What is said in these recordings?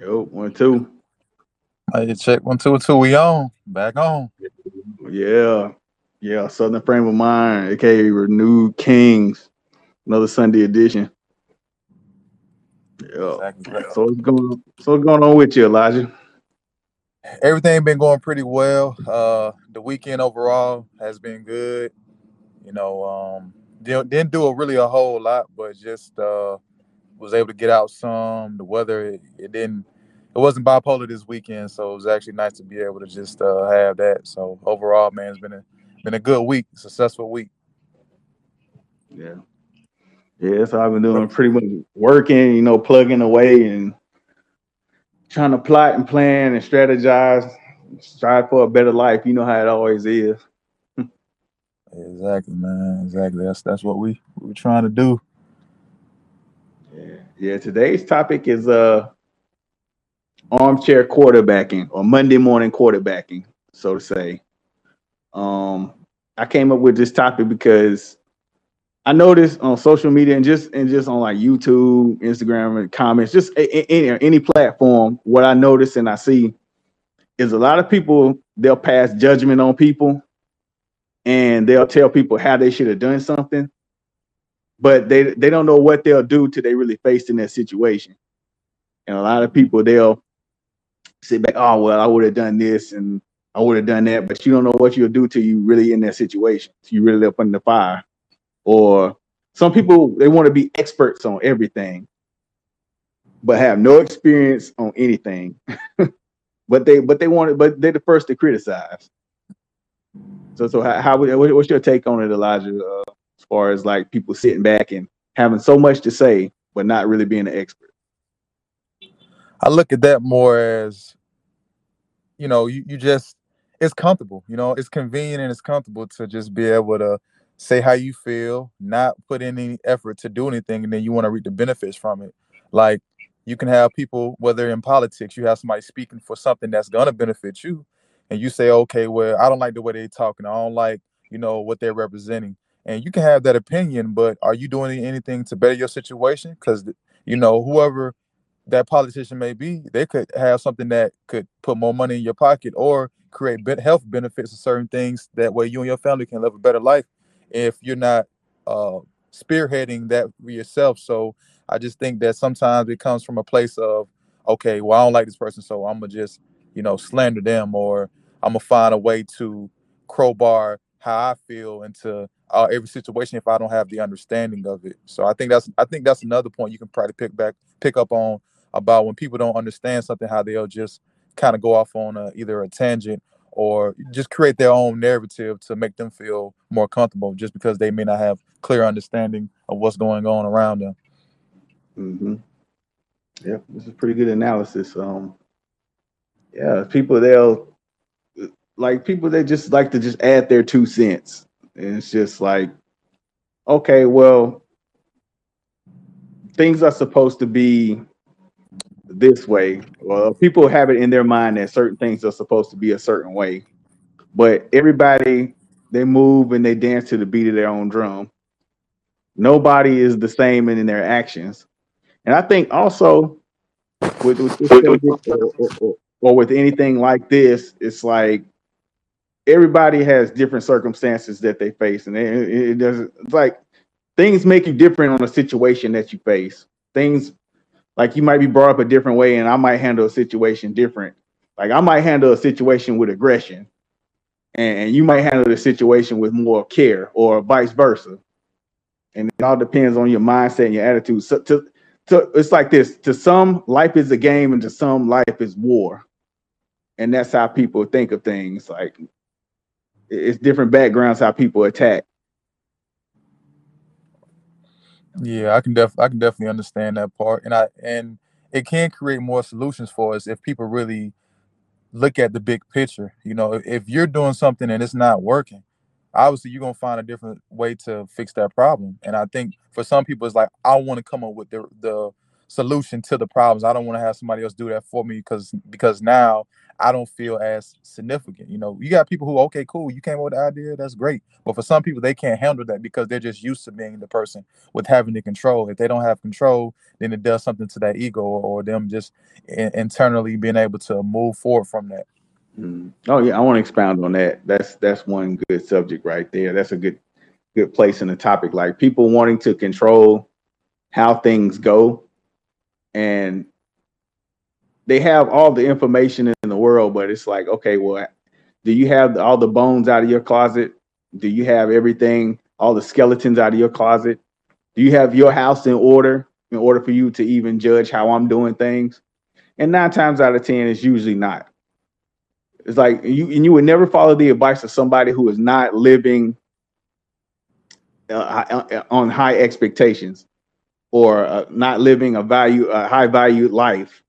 Yo, one, two. Hey, check one, two, two. We on. Back on. Yeah. Yeah. Southern Frame of Mind, aka Renewed Kings. Another Sunday edition. Yeah. Exactly. So what's going so what's going on with you, Elijah? Everything been going pretty well. Uh the weekend overall has been good. You know, um didn't, didn't do a really a whole lot, but just uh was able to get out some. The weather it, it didn't it wasn't bipolar this weekend, so it was actually nice to be able to just uh have that. So overall, man, it's been a been a good week, successful week. Yeah. Yeah, so I've been doing pretty much working, you know, plugging away and trying to plot and plan and strategize, strive for a better life. You know how it always is. Exactly, man. Exactly. That's that's what we we were trying to do. Yeah. Yeah. Today's topic is uh armchair quarterbacking or Monday morning quarterbacking, so to say. Um, I came up with this topic because I noticed on social media and just and just on like YouTube, Instagram, and comments, just any any platform, what I notice and I see is a lot of people they'll pass judgment on people and they'll tell people how they should have done something, but they they don't know what they'll do till they really faced in that situation. And a lot of people they'll sit back, oh well, I would have done this and I would have done that, but you don't know what you'll do till you really in that situation. You really up under the fire. Or some people they want to be experts on everything, but have no experience on anything. but they but they want it, but they're the first to criticize. So so how, how what's your take on it, Elijah? Uh, as far as like people sitting back and having so much to say, but not really being an expert. I look at that more as, you know, you, you just it's comfortable, you know, it's convenient and it's comfortable to just be able to say how you feel, not put in any effort to do anything, and then you want to reap the benefits from it. Like you can have people, whether in politics, you have somebody speaking for something that's gonna benefit you, and you say, okay, well, I don't like the way they're talking, I don't like, you know, what they're representing. And you can have that opinion, but are you doing anything to better your situation? Because you know, whoever that politician may be, they could have something that could put more money in your pocket or create health benefits of certain things. That way, you and your family can live a better life if you're not uh, spearheading that for yourself. So I just think that sometimes it comes from a place of, okay, well, I don't like this person, so I'm gonna just, you know, slander them, or I'm gonna find a way to crowbar how I feel into uh, every situation if I don't have the understanding of it. So I think that's I think that's another point you can probably pick back pick up on about when people don't understand something, how they'll just kind of go off on a, either a tangent or just create their own narrative to make them feel more comfortable just because they may not have clear understanding of what's going on around them. Mm-hmm. Yeah, this is pretty good analysis. Um, yeah, people they'll like people they just like to just add their two cents, and it's just like, okay, well, things are supposed to be this way. Well, people have it in their mind that certain things are supposed to be a certain way, but everybody they move and they dance to the beat of their own drum. Nobody is the same in, in their actions, and I think also with, with or, or, or with anything like this, it's like everybody has different circumstances that they face, and it, it doesn't it's like things make you different on a situation that you face. Things like you might be brought up a different way, and I might handle a situation different. Like I might handle a situation with aggression, and you might handle the situation with more care, or vice versa. And it all depends on your mindset and your attitude. So to, to it's like this: to some, life is a game, and to some, life is war. And that's how people think of things. Like it's different backgrounds how people attack. Yeah, I can def I can definitely understand that part, and I and it can create more solutions for us if people really look at the big picture. You know, if, you're doing something and it's not working, obviously you're gonna find a different way to fix that problem. And I think for some people, it's like I want to come up with the the solution to the problems. I don't want to have somebody else do that for me because because now I don't feel as significant. You know, you got people who okay, cool, you came up with the idea, that's great. But for some people, they can't handle that because they're just used to being the person with having the control. If they don't have control, then it does something to that ego or, or them just in, internally being able to move forward from that. Mm. Oh yeah, I want to expound on that. That's that's one good subject right there. That's a good good place in the topic. Like people wanting to control how things go, and they have all the information in the world, but it's like, okay, well, do you have all the bones out of your closet? Do you have everything, all the skeletons out of your closet? Do you have your house in order in order for you to even judge how I'm doing things? And nine times out of ten, it's usually not. It's like you and you would never follow the advice of somebody who is not living uh, uh on high expectations or uh, not living a value, a high value life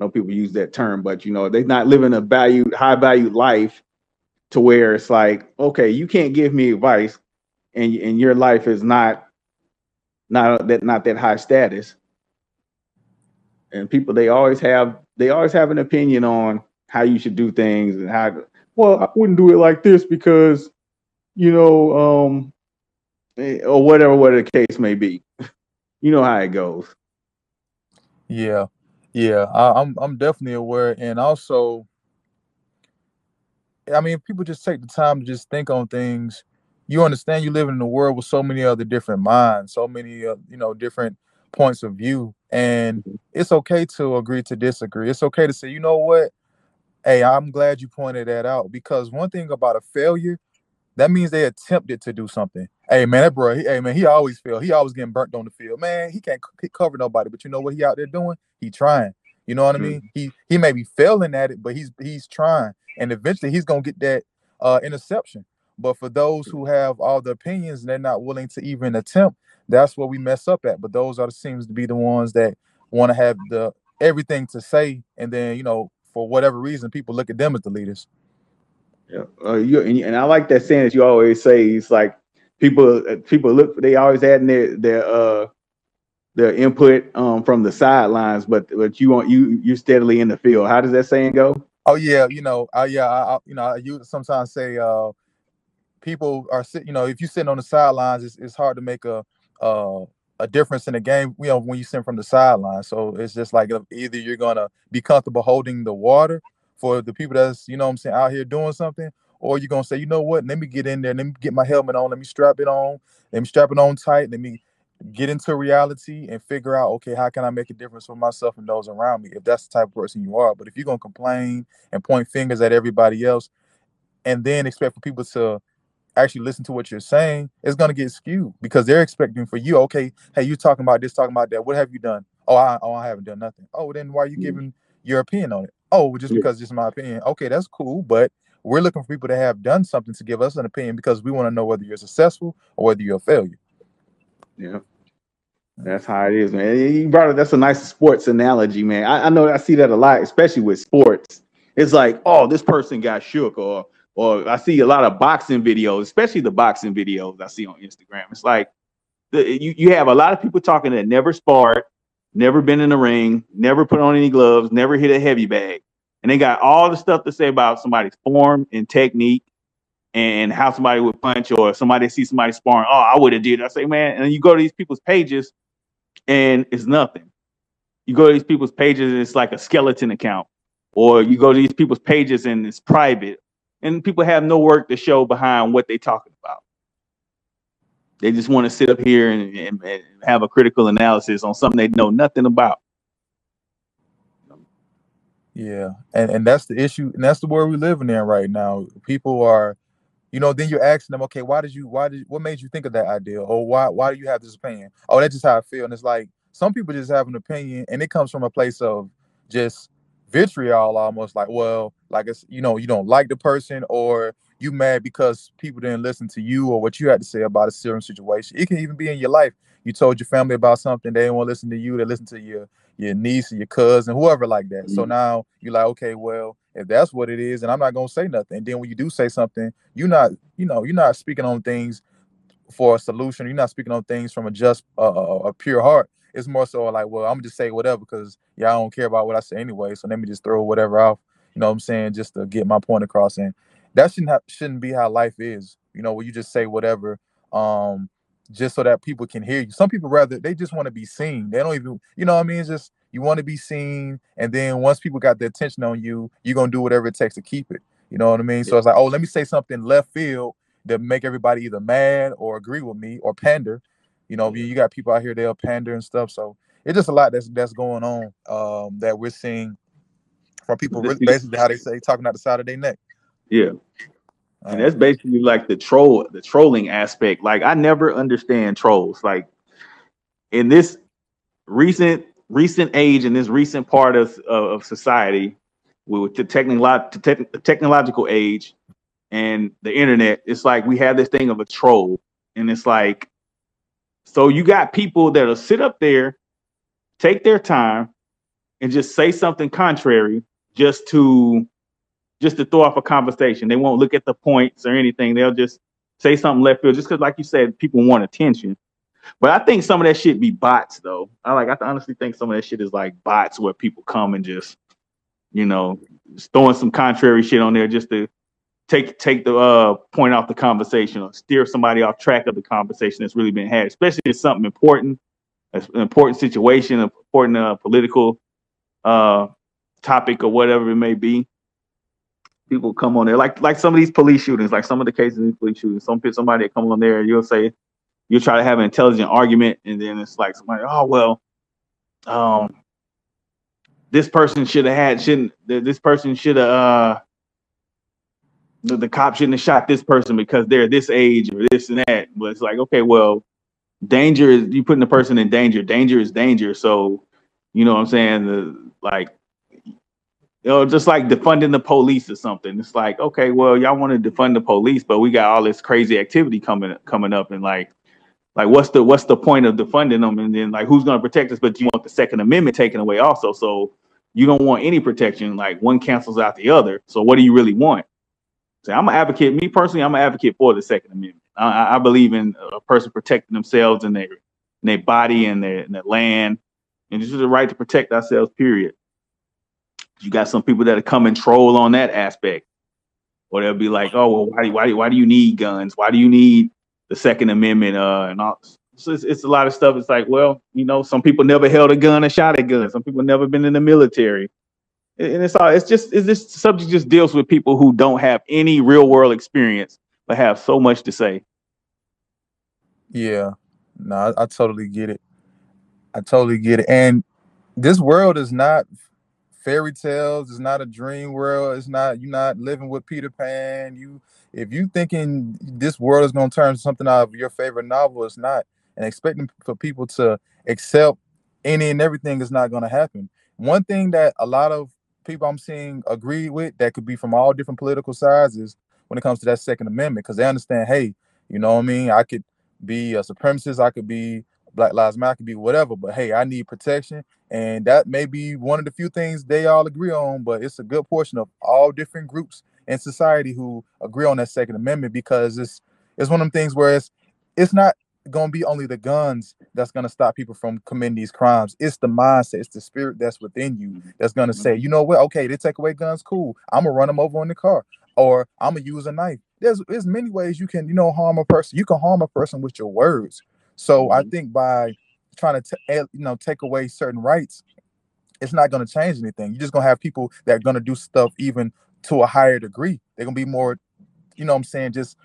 know people use that term, but you know, they're not living a valued, high valued life to where it's like, okay, you can't give me advice and and your life is not not that not that high status. And people they always have they always have an opinion on how you should do things and how well, I wouldn't do it like this because you know, um eh, or whatever whatever the case may be. you know how it goes. Yeah. Yeah, I, I'm I'm definitely aware, and also, I mean, people just take the time to just think on things. You understand, you live in a world with so many other different minds, so many, uh, you know, different points of view, and mm-hmm. it's okay to agree to disagree. It's okay to say, you know what, hey, I'm glad you pointed that out because one thing about a failure that means they attempted to do something. Hey man, that bro, he, hey man, he always fail. He always getting burnt on the field. Man, he can't c- cover nobody, but you know what he out there doing? He trying. You know what I mean? He he may be failing at it, but he's he's trying, and eventually he's gonna get that uh, interception. But for those who have all the opinions and they're not willing to even attempt, that's where we mess up at. But those are the, seems to be the ones that want to have the everything to say, and then you know for whatever reason people look at them as the leaders. Yeah, uh, you, and, and I like that saying that you always say. It's like people uh, people look they always adding their their uh their input um from the sidelines, but but you want you you steadily in the field. How does that saying go? Oh yeah, you know, uh, yeah, I, I you know, you sometimes say uh people are sit, you know, if you're sitting on the sidelines, it's, it's hard to make a uh a difference in the game, you know, when you sit from the sideline. So it's just like either you're gonna be comfortable holding the water for the people that's, you know I'm saying, out here doing something, or you're gonna say, you know what, let me get in there, let me get my helmet on, let me strap it on, let me strap it on tight, let me get into reality and figure out, okay, how can I make a difference for myself and those around me? If that's the type of person you are. But if you're gonna complain and point fingers at everybody else and then expect for people to actually listen to what you're saying, it's gonna get skewed because they're expecting for you, okay, hey, you're talking about this, talking about that. What have you done? Oh, I oh, I haven't done nothing. Oh, then why are you mm-hmm. giving your opinion on it? Oh, just because it's my opinion. Okay, that's cool, but we're looking for people to have done something to give us an opinion because we want to know whether you're successful or whether you're a failure. Yeah. That's how it is, man. You brought it. That's a nice sports analogy, man. I, I, know I see that a lot, especially with sports. It's like, oh, this person got shook, or or I see a lot of boxing videos, especially the boxing videos I see on Instagram. It's like the, you you have a lot of people talking that never sparred, never been in the ring, never put on any gloves, never hit a heavy bag. And they got all the stuff to say about somebody's form and technique and how somebody would punch or somebody see somebody sparring. Oh, I would have did. I say, man, and you go to these people's pages and it's nothing. You go to these people's pages and it's like a skeleton account. Or you go to these people's pages and it's private. And people have no work to show behind what they're talking about. They just want to sit up here and, and, and have a critical analysis on something they know nothing about. Yeah, and and that's the issue, and that's the world we're living in right now. People are, you know, then you're asking them, okay, why did you, why did, what made you think of that idea, or why, why do you have this opinion? Oh, that's just how I feel, and it's like some people just have an opinion, and it comes from a place of just vitriol, almost like, well, like it's, you know, you don't like the person, or you mad because people didn't listen to you or what you had to say about a certain situation. It can even be in your life. You told your family about something, they didn't want to listen to you, they listen to your your niece or your cousin, whoever like that. Mm-hmm. So now you're like, okay, well, if that's what it is, and I'm not gonna say nothing. And then when you do say something, you're not, you know, you're not speaking on things for a solution. You're not speaking on things from a just uh, a pure heart. It's more so like, well, I'm gonna just say whatever because y'all don't care about what I say anyway. So let me just throw whatever off, You know what I'm saying? Just to get my point across. And that shouldn't have, shouldn't be how life is. You know, where you just say whatever, um, just so that people can hear you. Some people rather they just want to be seen. They don't even, you know what I mean? It's just you want to be seen, and then once people got their attention on you, you're gonna do whatever it takes to keep it. You know what I mean? So it's like, oh, let me say something left field that make everybody either mad or agree with me or pander. You know, you got people out here they'll pander and stuff. So it's just a lot that's that's going on um, that we're seeing from people really, basically how they say talking out the side of their neck. Yeah. And that's basically like the troll, the trolling aspect. Like I never understand trolls. Like in this recent recent age, in this recent part of of society, with the technological te- technological age and the internet, it's like we have this thing of a troll, and it's like, so you got people that'll sit up there, take their time, and just say something contrary just to just to throw off a conversation. They won't look at the points or anything. They'll just say something left field just because, like you said, people want attention. But I think some of that shit be bots though. I like I honestly think some of that shit is like bots where people come and just, you know, just throwing some contrary shit on there just to take take the uh point off the conversation or steer somebody off track of the conversation that's really been had, especially if it's something important, an important situation, an important uh, political uh topic or whatever it may be people come on there, like like some of these police shootings, like some of the cases of police shootings. Some somebody that come on there, you'll say, you'll try to have an intelligent argument, and then it's like somebody, oh well, um, this person should have had shouldn't this person should have uh the, the cop shouldn't have shot this person because they're this age or this and that. But it's like, okay, well, danger is you putting the person in danger. Danger is danger. So, you know what I'm saying? The like you know, just like defunding the police or something. It's like, okay, well, y'all want to defund the police, but we got all this crazy activity coming coming up, and like, like what's the what's the point of defunding them? And then like, who's going to protect us? But you want the Second Amendment taken away also, so you don't want any protection. Like one cancels out the other. So what do you really want? So I'm an advocate. Me personally, I'm an advocate for the Second Amendment. I, I believe in a person protecting themselves and their and their body and their, and their land, and just the right to protect ourselves. Period. You got some people that come and troll on that aspect, or they'll be like, "Oh, well, why, why, why do you need guns? Why do you need the Second Amendment?" Uh, and all. So it's, it's a lot of stuff. It's like, well, you know, some people never held a gun or shot a gun. Some people never been in the military, and it's all. It's just. Is this subject just deals with people who don't have any real world experience but have so much to say. Yeah, no, I, I totally get it. I totally get it. And this world is not fairy tales. It's not a dream world. It's not you're not living with Peter Pan. You if you thinking this world is gonna turn something out of your favorite novel, it's not. And expecting for people to accept any and everything is not gonna happen. One thing that a lot of people I'm seeing agree with that could be from all different political sides is when it comes to that Second Amendment, because they understand, hey, you know what I mean? I could be a supremacist, I could be Black Lives Matter, could be whatever, but hey, I need protection. And that may be one of the few things they all agree on, but it's a good portion of all different groups in society who agree on that Second Amendment because it's it's one of them things where it's it's not gonna be only the guns that's gonna stop people from committing these crimes. It's the mindset, it's the spirit that's within you mm-hmm. that's gonna say, mm-hmm. you know what, okay, they take away guns, cool. I'm gonna run them over in the car, or I'm gonna use a knife. There's there's many ways you can, you know, harm a person. You can harm a person with your words. So I think by trying to t- you know take away certain rights, it's not going to change anything. You're just going to have people that are going to do stuff even to a higher degree. They're going to be more, you know, what I'm saying just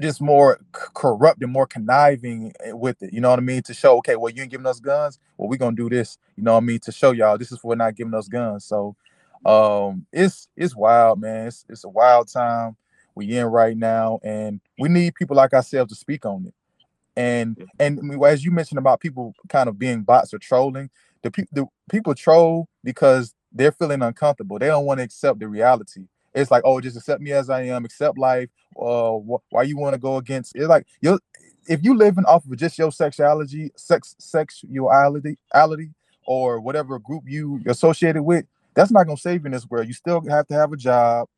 just more c- corrupt and more conniving eh, with it. You know what I mean? To show, okay, well, you ain't giving us guns. Well, we're gonna do this. You know what I mean? To show y'all this is for not giving us guns. So um it's it's wild, man. It's it's a wild time we in right now, and we need people like ourselves to speak on it. And and as you mentioned about people kind of being bots or trolling, the, pe- the people troll because they're feeling uncomfortable. They don't want to accept the reality. It's like, oh, just accept me as I am, accept life. Uh, wh- why you want to go against? It's like you if you living off of just your sexuality, sex, sexuality, or whatever group you associated with, that's not gonna save you in this world. You still have to have a job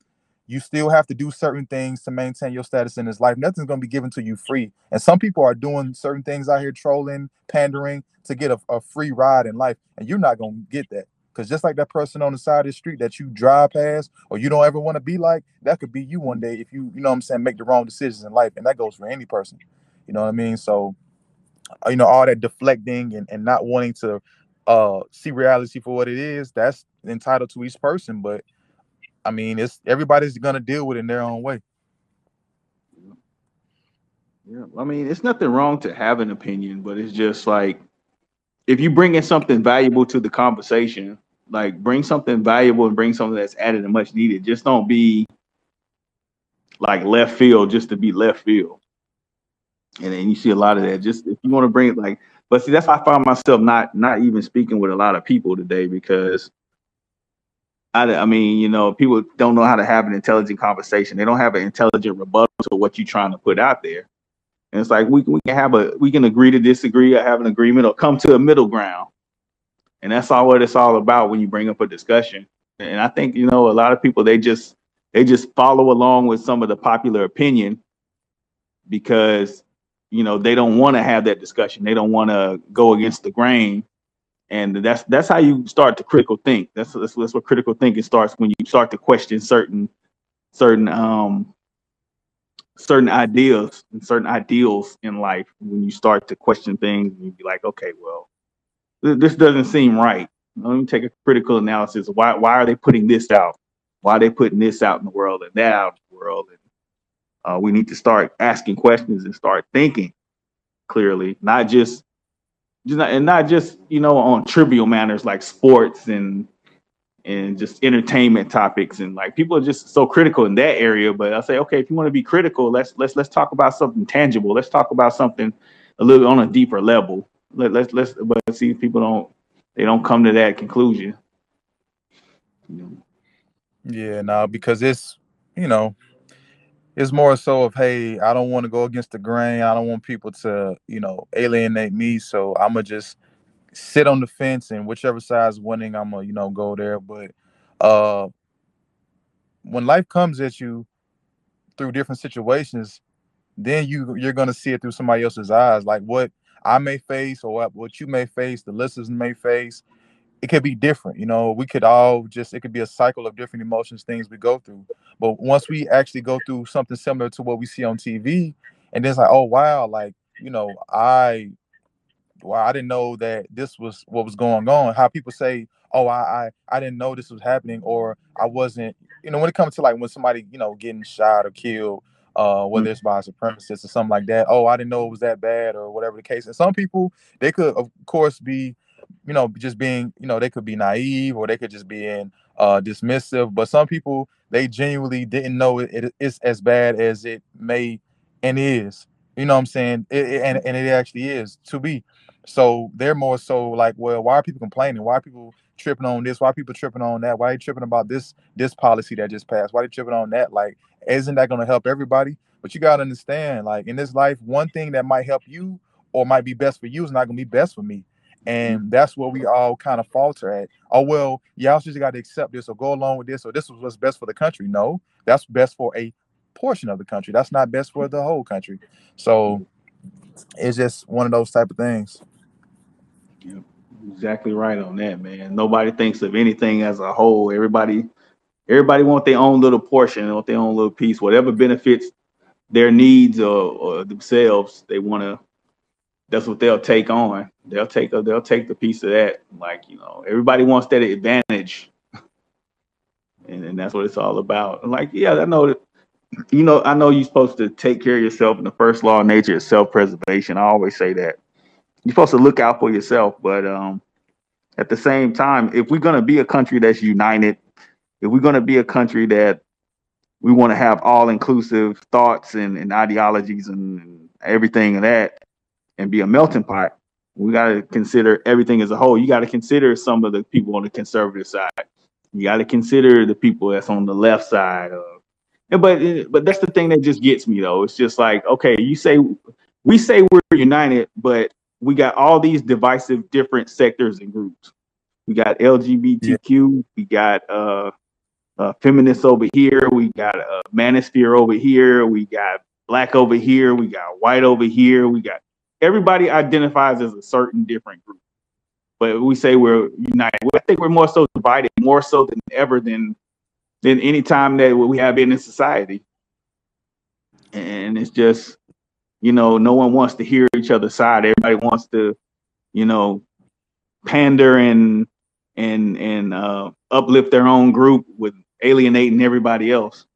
you still have to do certain things to maintain your status in this life. Nothing's going to be given to you free. And some people are doing certain things out here, trolling, pandering to get a, a free ride in life. And you're not going to get that. Because just like that person on the side of the street that you drive past or you don't ever want to be like, that could be you one day if you, you know what I'm saying, make the wrong decisions in life. And that goes for any person. You know what I mean? So, uh, you know, all that deflecting and, and not wanting to uh see reality for what it is, that's entitled to each person. But I mean, it's everybody's gonna deal with it in their own way. Yeah, I mean, it's nothing wrong to have an opinion, but it's just like if you bring in something valuable to the conversation, like bring something valuable and bring something that's added and much needed. Just don't be like left field just to be left field. And then you see a lot of that. Just if you want to bring it like, but see, that's why I find myself not not even speaking with a lot of people today because I, I mean, you know, people don't know how to have an intelligent conversation. They don't have an intelligent rebuttal to what you're trying to put out there. And it's like we, we can have a we can agree to disagree or have an agreement or come to a middle ground. And that's all what it's all about when you bring up a discussion. And I think, you know, a lot of people they just they just follow along with some of the popular opinion because you know they don't want to have that discussion. They don't want to go against the grain. And that's that's how you start to critical think. That's that's, that's what critical thinking starts when you start to question certain certain um certain ideas and certain ideals in life. When you start to question things you be like okay well th- this doesn't seem right. Let me take a critical analysis. Why why are they putting this out? Why are they putting this out in the world and that out in the world? And uh, we need to start asking questions and start thinking clearly not just just and not just you know on trivial matters like sports and and just entertainment topics and like people are just so critical in that area but i say okay if you want to be critical let's let's let's talk about something tangible. Let's talk about something a little on a deeper level. Let, let's let's but see people don't they don't come to that conclusion. Yeah, no, because it's you know, it's more so of hey, I don't want to go against the grain. I don't want people to, you know, alienate me. So I'ma just sit on the fence and whichever side's winning, I'm gonna, you know, go there. But uh when life comes at you through different situations, then you you're gonna see it through somebody else's eyes. Like what I may face or what, what you may face, the listeners may face. It could be different, you know. We could all just it could be a cycle of different emotions, things we go through. But once we actually go through something similar to what we see on TV, and then it's like, oh wow, like you know, I well, I didn't know that this was what was going on. How people say, "Oh, I, I, I didn't know this was happening," or "I wasn't." You know, when it comes to like when somebody, you know, getting shot or killed, uh, whether it's by a supremacist or something like that. Oh, I didn't know it was that bad, or whatever the case. And some people, they could, of course, be, you know, just being, you know, they could be naive or they could just be in uh dismissive. But some people, they genuinely didn't know it, it is as bad as it may and is. You know what I'm saying? It, it- and and it actually is to be. So they're more so like, well, why are people complaining? Why are people tripping on this? Why are people tripping on that? Why are they tripping about this this policy that just passed? Why are they tripping on that? Like, isn't that going to help everybody? But you got to understand, like in this life, one thing that might help you or might be best for you is not going to be best for me. And that's where we all kind of falter at. Oh well, y'all just got to accept this or go along with this, or this is what's best for the country. No, that's best for a portion of the country. That's not best for the whole country. So it's just one of those type of things. exactly right on that man nobody thinks of anything as a whole everybody everybody want their own little portion want their own little piece whatever benefits their needs or, or themselves they want to that's what they'll take on. They'll take a, they'll take the piece of that like you know everybody wants that advantage. And, and that's what it's all about. Like yeah i know that you know i know you're supposed to take care of yourself and the first law of nature is self-preservation. I always say that. You're supposed to look out for yourself but um at the same time if we're to be a country that's united if we're to be a country that we want to have all inclusive thoughts and, and ideologies and, and everything of that and be a melting pot we got to consider everything as a whole you got to consider some of the people on the conservative side you got to consider the people that's on the left side of and but but that's the thing that just gets me though it's just like okay you say we say we're united but we got all these divisive different sectors and groups we got lgbtq we got uh uh, feminists over here. We got a manosphere over here. We got black over here. We got white over here. We got everybody identifies as a certain different group. but we say we're united. I think we're more so divided, more so than ever than than any time that we have been in society. And it's just, you know, no one wants to hear each other's side. Everybody wants to, you know, pander and and and uh, uplift their own group with alienating everybody else.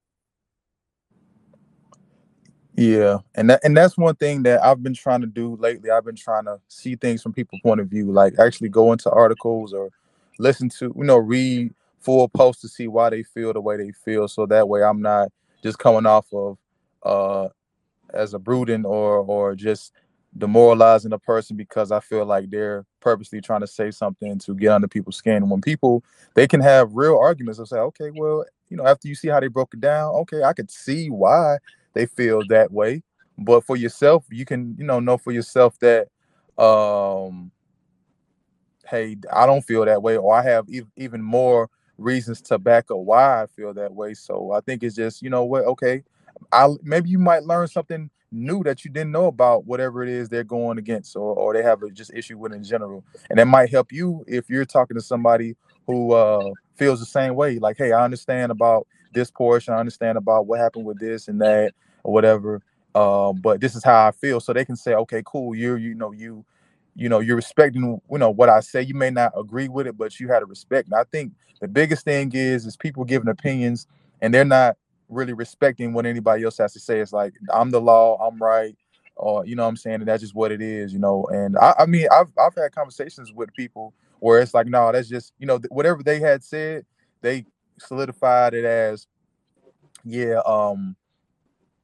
Yeah, and that and that's one thing that I've been trying to do lately. I've been trying to see things from people's point of view, like actually go into articles or listen to, you know, read full posts to see why they feel the way they feel. So that way I'm not just coming off of uh as a brooding or or just demoralizing a person because I feel like they're purposely trying to say something to get under people's skin. When people they can have real arguments and say, okay, well, you know, after you see how they broke it down, okay, I could see why they feel that way. But for yourself, you can, you know, know for yourself that um hey, I don't feel that way, or I have e- even more reasons to back up why I feel that way. So I think it's just, you know what, okay, I maybe you might learn something new that you didn't know about whatever it is they're going against or, or they have a just issue with in general. And that might help you if you're talking to somebody who uh feels the same way. Like, hey, I understand about this portion, I understand about what happened with this and that or whatever. Um, but this is how I feel. So they can say, okay, cool, you're you know, you you know, you're respecting, you know, what I say. You may not agree with it, but you had to respect. And I think the biggest thing is is people giving opinions and they're not really respecting what anybody else has to say. It's like I'm the law, I'm right, or you know what I'm saying, and that's just what it is, you know. And I, I mean, I've I've had conversations with people where it's like, no, that's just you know whatever they had said, they solidified it as, yeah, um,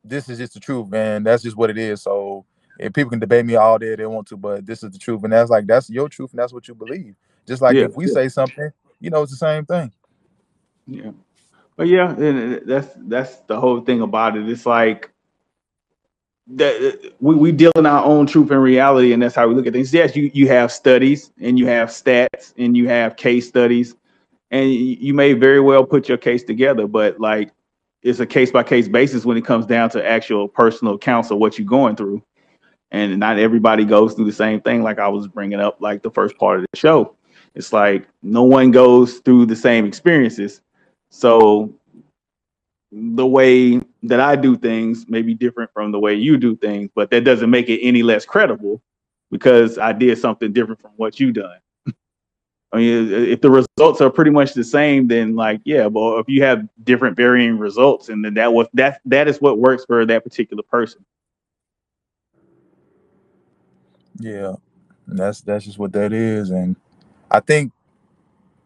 this is just the truth, man. That's just what it is. So if people can debate me all day they want to, but this is the truth, and that's like that's your truth, and that's what you believe. Just like Yeah, if we yeah, say something, you know, it's the same thing. yeah. But yeah, and that's that's the whole thing about it. It's like that we, we deal in our own truth and reality, and that's how we look at things. Yes, you you have studies and you have stats and you have case studies, and you, may very well put your case together, but like it's a case by case basis when it comes down to actual personal accounts of what you're going through. And not everybody goes through the same thing, like I was bringing up, like the first part of the show. It's like no one goes through the same experiences. So the way that I do things may be different from the way you do things, but that doesn't make it any less credible because I did something different from what you done. I mean, if the results are pretty much the same, then like, yeah, but if you have different varying results, and then that was that that is what works for that particular person. Yeah, and that's that's just what that is, and I think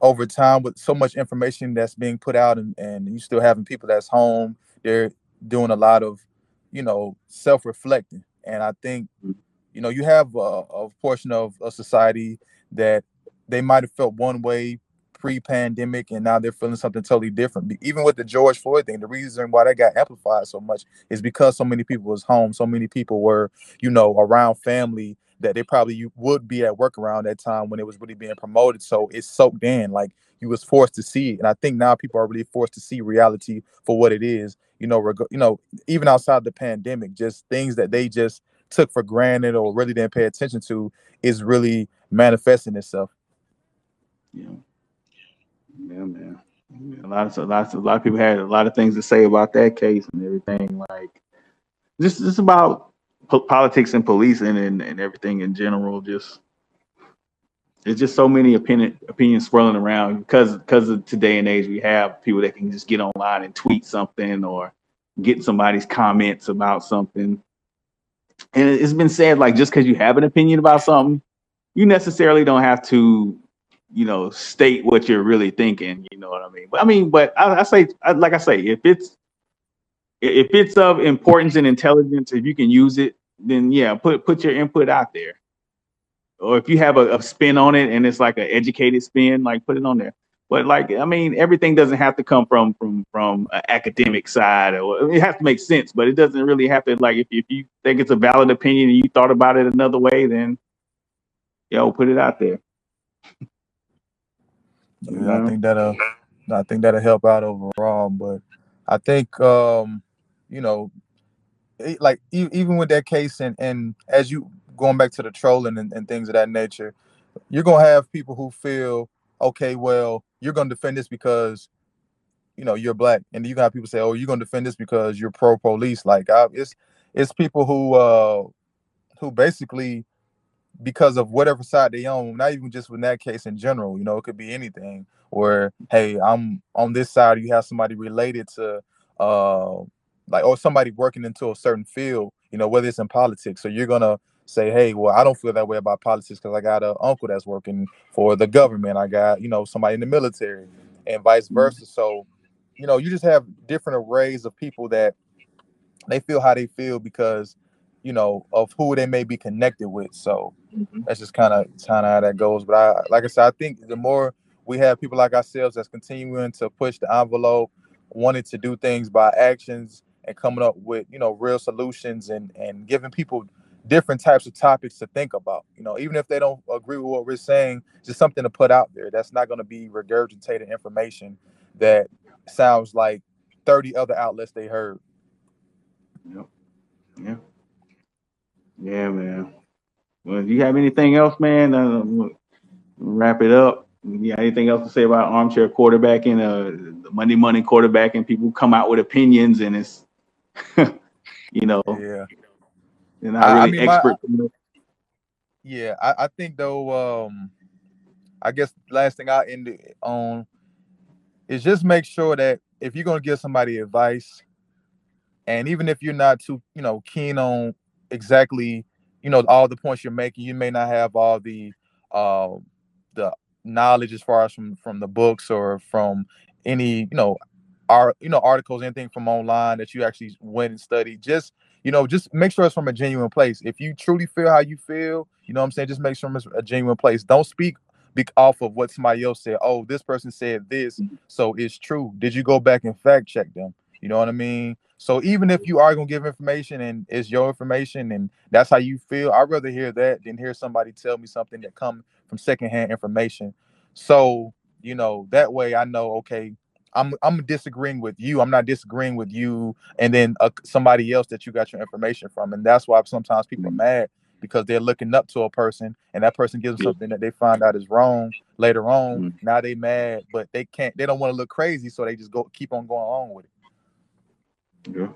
over time with so much information that's being put out and, and you still having people that's home they're doing a lot of you know self-reflecting and i think mm. you know you have a, a portion of a society that they might have felt one way pre-pandemic and now they're feeling something totally different even with the george floyd thing the reason why that got amplified so much is because so many people was home so many people were you know around family that they probably would be at work around that time when it was really being promoted. So it's soaked in, like you was forced to see it. And I think now people are really forced to see reality for what it is. You know, reg- you know, even outside the pandemic, just things that they just took for granted or really didn't pay attention to is really manifesting itself. Yeah, yeah, man. A lot of a lot, a lot of people had a lot of things to say about that case and everything. Like, just just about po- politics and policing and, and everything in general. Just there's just so many opinion opinions swirling around because because of today and age we have people that can just get online and tweet something or get somebody's comments about something. And it's been said like just because you have an opinion about something, you necessarily don't have to, you know, state what you're really thinking. You know what I mean? But I mean, but I, I say, I, like I say, if it's if it's of importance and intelligence, if you can use it, then yeah, put put your input out there. Or if you have a, a spin on it and it's like an educated spin, like put it on there. But like, I mean, everything doesn't have to come from from from an academic side, or it has to make sense. But it doesn't really have to. Like, if if you think it's a valid opinion and you thought about it another way, then yo, put it out there. You I think that'll I think that'll help out overall. But I think um, you know, it- like e- even with that case and and as you going back to the trolling and, and things of that nature, you're gonna have people who feel okay, well, you're gonna defend this because you know you're black, and you got people say, oh, you're gonna defend this because you're pro police. Like I, it's it's people who uh who basically because of whatever side they own, not even just in that case in general, you know, it could be anything where, hey, I'm on this side, you have somebody related to uh like or somebody working into a certain field, you know, whether it's in politics. So you're gonna say, hey, well, I don't feel that way about politics because I got an uncle that's working for the government. I got, you know, somebody in the military and vice Mm-hmm. versa. So, you know, you just have different arrays of people that they feel how they feel because, you know, of who they may be connected with. So Mhm. that's just kind of kind of how that goes. But I, like I said, I think the more we have people like ourselves that's continuing to push the envelope, wanting to do things by actions and coming up with you know real solutions and and giving people different types of topics to think about. You know, even if they don't agree with what we're saying, just something to put out there. That's not going to be regurgitated information that sounds like 30 other outlets they heard. Yep. Yeah. Yeah, man. Well, do you have anything else, man? Uh, we'll wrap it up. You got anything else to say about armchair quarterbacking, uh, the Monday morning quarterbacking? People come out with opinions, and it's, you know, Yeah. they're not I- I really mean, my- expert. Yeah, I, I think though, um, I guess last thing I end it on is just make sure that if you're gonna give somebody advice, and even if you're not too, you know, keen on exactly, you know, all the points you're making, you may not have all the uh, the knowledge as far as from from the books or from any, you know, our you know, articles, anything from online that you actually went and studied. Just you know, just make sure it's from a genuine place. If you truly feel how you feel, you know what I'm saying, just make sure it's a genuine place. Don't speak be off of what somebody else said. Oh, this person said this, so it's true. Did you go back and fact check them? You know what I mean? So even if you are gonna give information and it's your information and that's how you feel, I'd rather hear that than hear somebody tell me something that come from secondhand information. So you know that way I know okay, I'm I'm disagreeing with you. I'm not disagreeing with you, and then uh, somebody else that you got your information from, and that's why sometimes people are mad because they're looking up to a person, and that person gives them something that they find out is wrong later on. Mhm. Now they mad, but they can't. They don't want to look crazy, so they just go keep on going along with it. Yeah.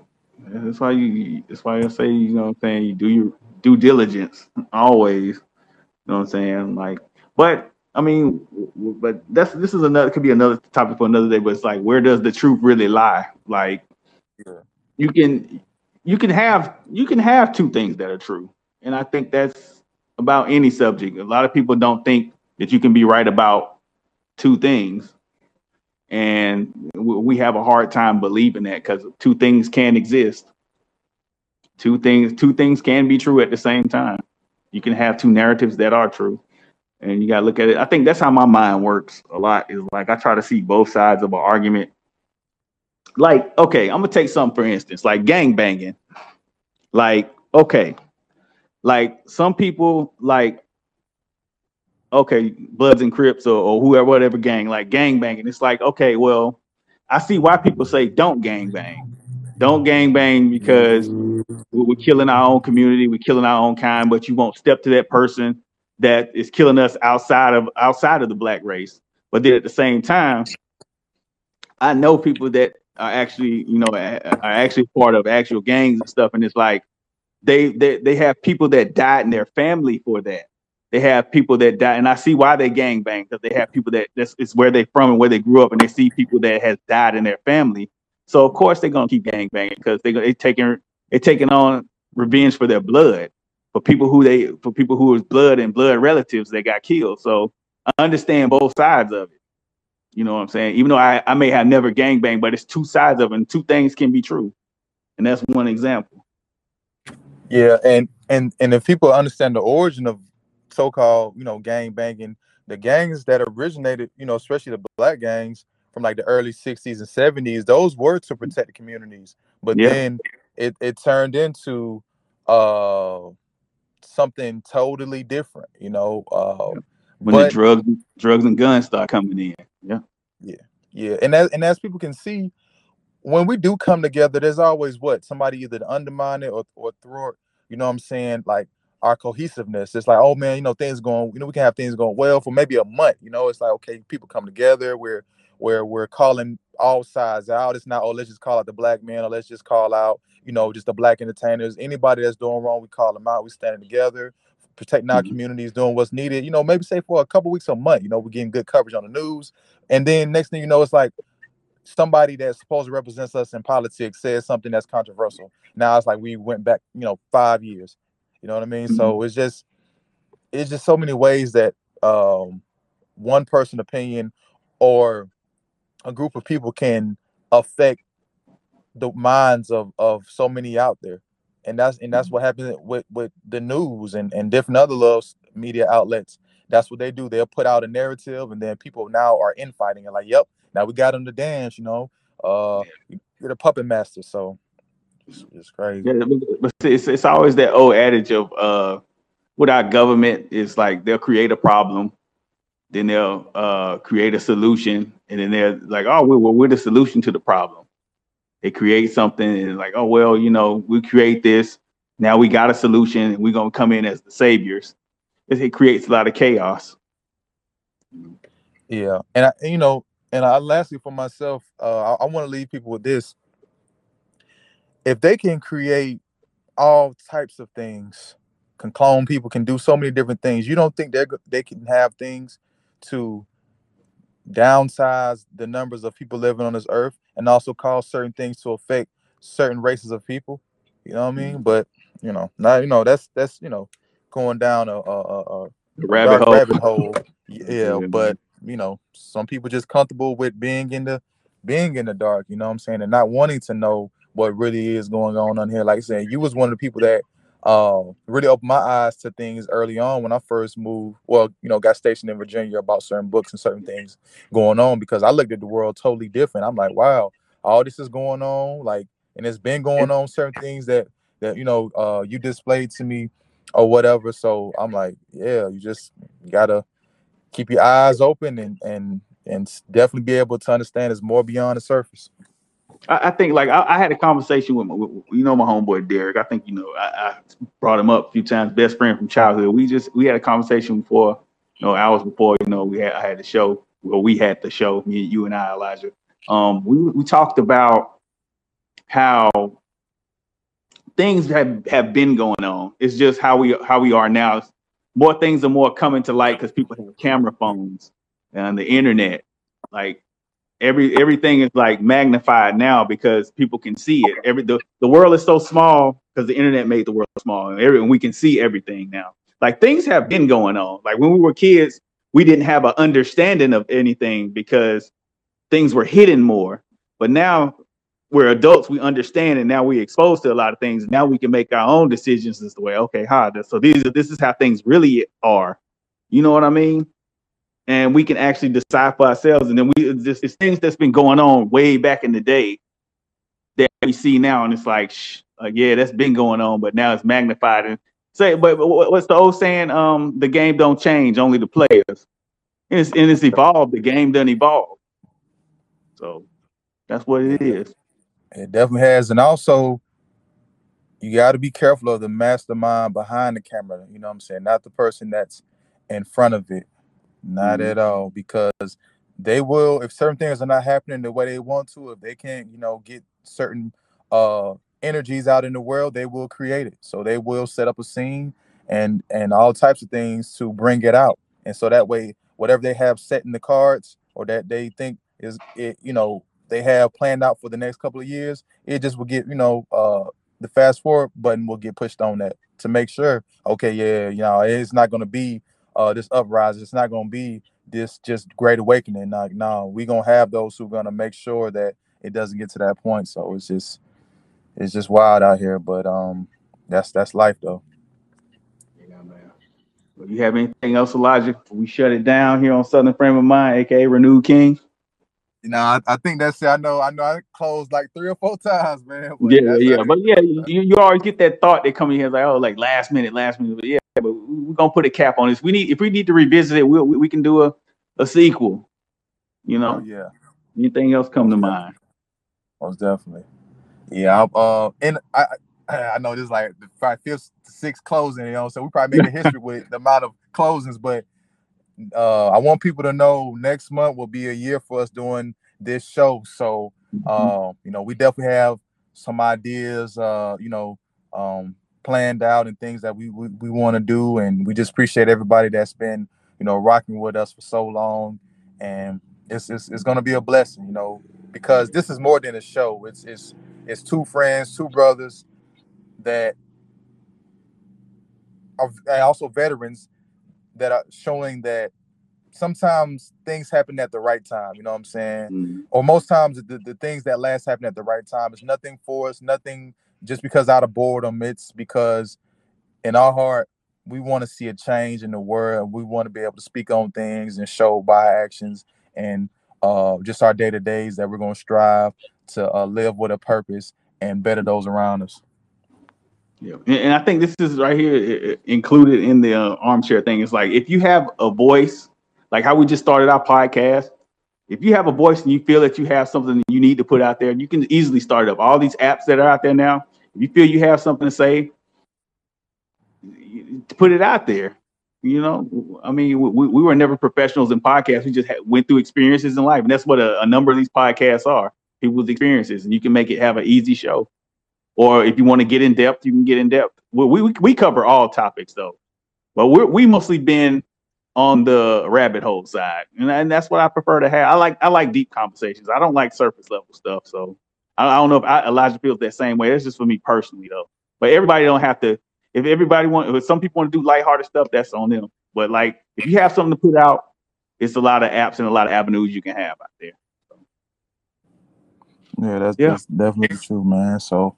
That's why you. That's why I say, you know, what I'm saying you do your due diligence always. You know what I'm saying? Like, but I mean, but that's this is another could be another topic for another day. But it's like, where does the truth really lie? Like, Yeah. you can you can have you can have two things that are true, and I think that's about any subject. A lot of people don't think that you can be right about two things, and we have a hard time believing that because two things can exist. Two things two things can be true at the same time. You can have two narratives that are true, and you got to look at it. I think that's how my mind works a lot. Is like I try to see both sides of an argument. Like, okay, I'm gonna take something for instance, like gang banging. Like, okay, like some people like okay, Bloods and Crips or, or whoever, whatever gang, like gang banging. It's like, okay, well, I see why people say don't gang bang. Don't gang bang because we- we're killing our own community, we're killing our own kind, but you won't step to that person that is killing us outside of outside of the black race. But then at the same time, I know people that are actually, you know, are actually part of actual gangs and stuff, and it's like they they they have people that died in their family for that. They have people that die, and I see why they gang bang because they have people that that's it's where they from and where they grew up, and they see people that has died in their family. So of course they're gonna keep gang banging because they they taking they taking on revenge for their blood for people who they for people who was blood and blood relatives that got killed. So I understand both sides of it. You know what I'm saying? Even though I, I may have never gang bang, but it's two sides of it, and two things can be true. And that's one example. Yeah, and and and if people understand the origin of so-called, you know, gang banging, the gangs that originated, you know, especially the black gangs from like the early 60s and 70s, those were to protect the communities. But Yeah. then it it turned into uh something totally different, you know. Uh When the drugs drugs and guns start coming in. Yeah. Yeah, and as and as people can see, when we do come together, there's always what somebody either to undermine it or or thwart. You know what I'm saying? Like our cohesiveness. It's like, oh man, you know, things going, you know, we can have things going well for maybe a month. You know, it's like okay, people come together. We're where we're calling all sides out. It's not, oh, let's just call out the black men or let's just call out, you know, just the black entertainers. Anybody that's doing wrong, we call them out. We standing together, protecting our mm-hmm. communities, doing what's needed. You know, maybe say for a couple weeks, a month. You know, we're getting good coverage on the news, and then next thing you know, it's like somebody that supposed to represents us in politics says something that's controversial. Now it's like we went back, you know, five years. You know what I mean? Mm-hmm. So it's just it's just so many ways that um, one person opinion or a group of people can affect the minds of of so many out there. And that's and that's what happens with with the news and and different other little media outlets. That's what they do. They'll put out a narrative and then people now are infighting and like yep now we got them to dance you know? Uh you're the puppet master so it's, it's crazy yeah, but it's, it's always that old adage of uh with our government is like they'll create a problem then they'll uh, create a solution, and then they're like, "Oh, we're, we're the solution to the problem." They create something, and like, "Oh, well, you know, we create this. Now we got a solution, and we're gonna come in as the saviors." It creates a lot of chaos. Yeah, and I, you know, and I lastly for myself, uh, I, I want to leave people with this: if they can create all types of things, can clone people, can do so many different things. You don't think they they can have things to downsize the numbers of people living on this earth and also cause certain things to affect certain races of people. You know what I mean? Mm-hmm. But you know, now you know that's that's you know going down a, a, a, a rabbit hole. Rabbit hole. Yeah, but you know, some people just comfortable with being in the being in the dark. You know what I'm saying, and not wanting to know what really is going on on here. Like I said, you was one of the people that uh, really opened my eyes to things early on when I first moved. Well, you know, got stationed in Virginia about certain books and certain things going on because I looked at the world totally different. I'm like, wow, all this is going on, like, and it's been going on. Certain things that that you know uh, you displayed to me or whatever. So I'm like, yeah, you just gotta keep your eyes open and and and definitely be able to understand it's more beyond the surface. I, I think like I, I, had a conversation with, my, you know my homeboy Derek. I think you know I, I, brought him up a few times. Best friend from childhood. We just we had a conversation before, you know, hours before. You know, we had I had the show. Well, we had the show. Me, you, and I, Elijah. Um, we we talked about how things have have been going on. It's just how we how we are now. More things are more coming to light because people have camera phones and the internet. Like every everything is like magnified now because people can see it. Every the, the world is so small because the internet made the world small, and, every, and we can see everything now. Like things have been going on. Like when we were kids, we didn't have an understanding of anything because things were hidden more. But now we're adults, we understand, and now we're exposed to a lot of things. Now we can make our own decisions as way, okay, how so these this is how things really are. You know what I mean? And we can actually decide for ourselves. And then we it's, it's things that's been going on way back in the day that we see now, and it's like, shh, like yeah, that's been going on, but now it's magnified. And say, but, but what's the old saying? Um, the game don't change, only the players. And it's, and it's evolved. The game doesn't evolve. So that's what it is. It definitely has, and also you got to be careful of the mastermind behind the camera. You know what I'm saying? Not the person that's in front of it. Not mm-hmm. at all, because they will if certain things are not happening the way they want to, if they can't, you know, get certain uh energies out in the world, they will create it. So they will set up a scene and and all types of things to bring it out. And so that way, whatever they have set in the cards or that they think is it, you know, they have planned out for the next couple of years, it just will get, you know, uh the fast forward button will get pushed on that to make sure, okay, yeah, you know, it's not gonna be uh, this uprising. It's not going to be this just great awakening. Like, no, we're gonna have those who are gonna make sure that it doesn't get to that point. So it's just it's just wild out here. But um, that's that's life though. Yeah, man. Well, you have anything else, Elijah? We shut it down here on Southern Frame of Mind, aka Renewed King. You know, I, I think that's it. I know, I know, I closed like three or four times, man. yeah, yeah, but yeah, you, you always get that thought that come in here like, oh, like last minute, last minute. But yeah, but we're gonna put a cap on this. We need if we need to revisit it, we'll, we can do a, a sequel. You know. Oh, yeah. Anything else come to mind? Most definitely. Yeah. I, Uh, and I I know this is like the probably fifth, sixth closing, you know, so we probably making history with the amount of closings. But uh, I want people to know next month will be a year for us doing this show. So, uh, you know, we definitely have some ideas, uh, you know, um, planned out and things that we we, we want to do, and we just appreciate everybody that's been, you know, rocking with us for so long, and it's it's, it's going to be a blessing, you know, because this is more than a show. It's it's it's two friends, two brothers that are also veterans that are showing that sometimes things happen at the right time. You know what I'm saying? Mm-hmm. Or most times the, the things that last happen at the right time. It's nothing for us, nothing just because out of boredom. It's because in our heart, we want to see a change in the world. We want to be able to speak on things and show by actions and uh, just our day to days that we're going to strive to uh, live with a purpose and better those around us. Yeah, and I think this is right here included in the uh, armchair thing. It's like if you have a voice, like how we just started our podcast. If you have a voice and you feel that you have something you need to put out there, you can easily start up. All these apps that are out there now, if you feel you have something to say, put it out there. You know, I mean, we, we were never professionals in podcasts. We just went through experiences in life, and that's what a, a number of these podcasts are: people's experiences, and you can make it have an easy show. Or if you want to get in depth, you can get in depth. Well, we we cover all topics though, but we're we mostly been on the rabbit hole side, and, and that's what I prefer to have. I like I like deep conversations. I don't like surface level stuff. So I, I don't know if I, Elijah feels that same way. That's just for me personally though. But everybody don't have to if everybody want, if some people want to do lighthearted stuff, that's on them. But like, if you have something to put out, it's a lot of apps and a lot of avenues you can have out there. Yeah, that's, yeah. that's definitely true, man. So,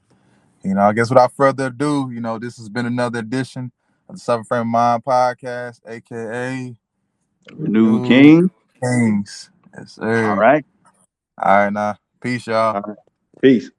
you know, I guess without further ado, you know, this has been another edition of the Southern Frame Mind Podcast, aka Renewed King Kings. Yes, sir. All right. All right, now. Peace, y'all. Peace.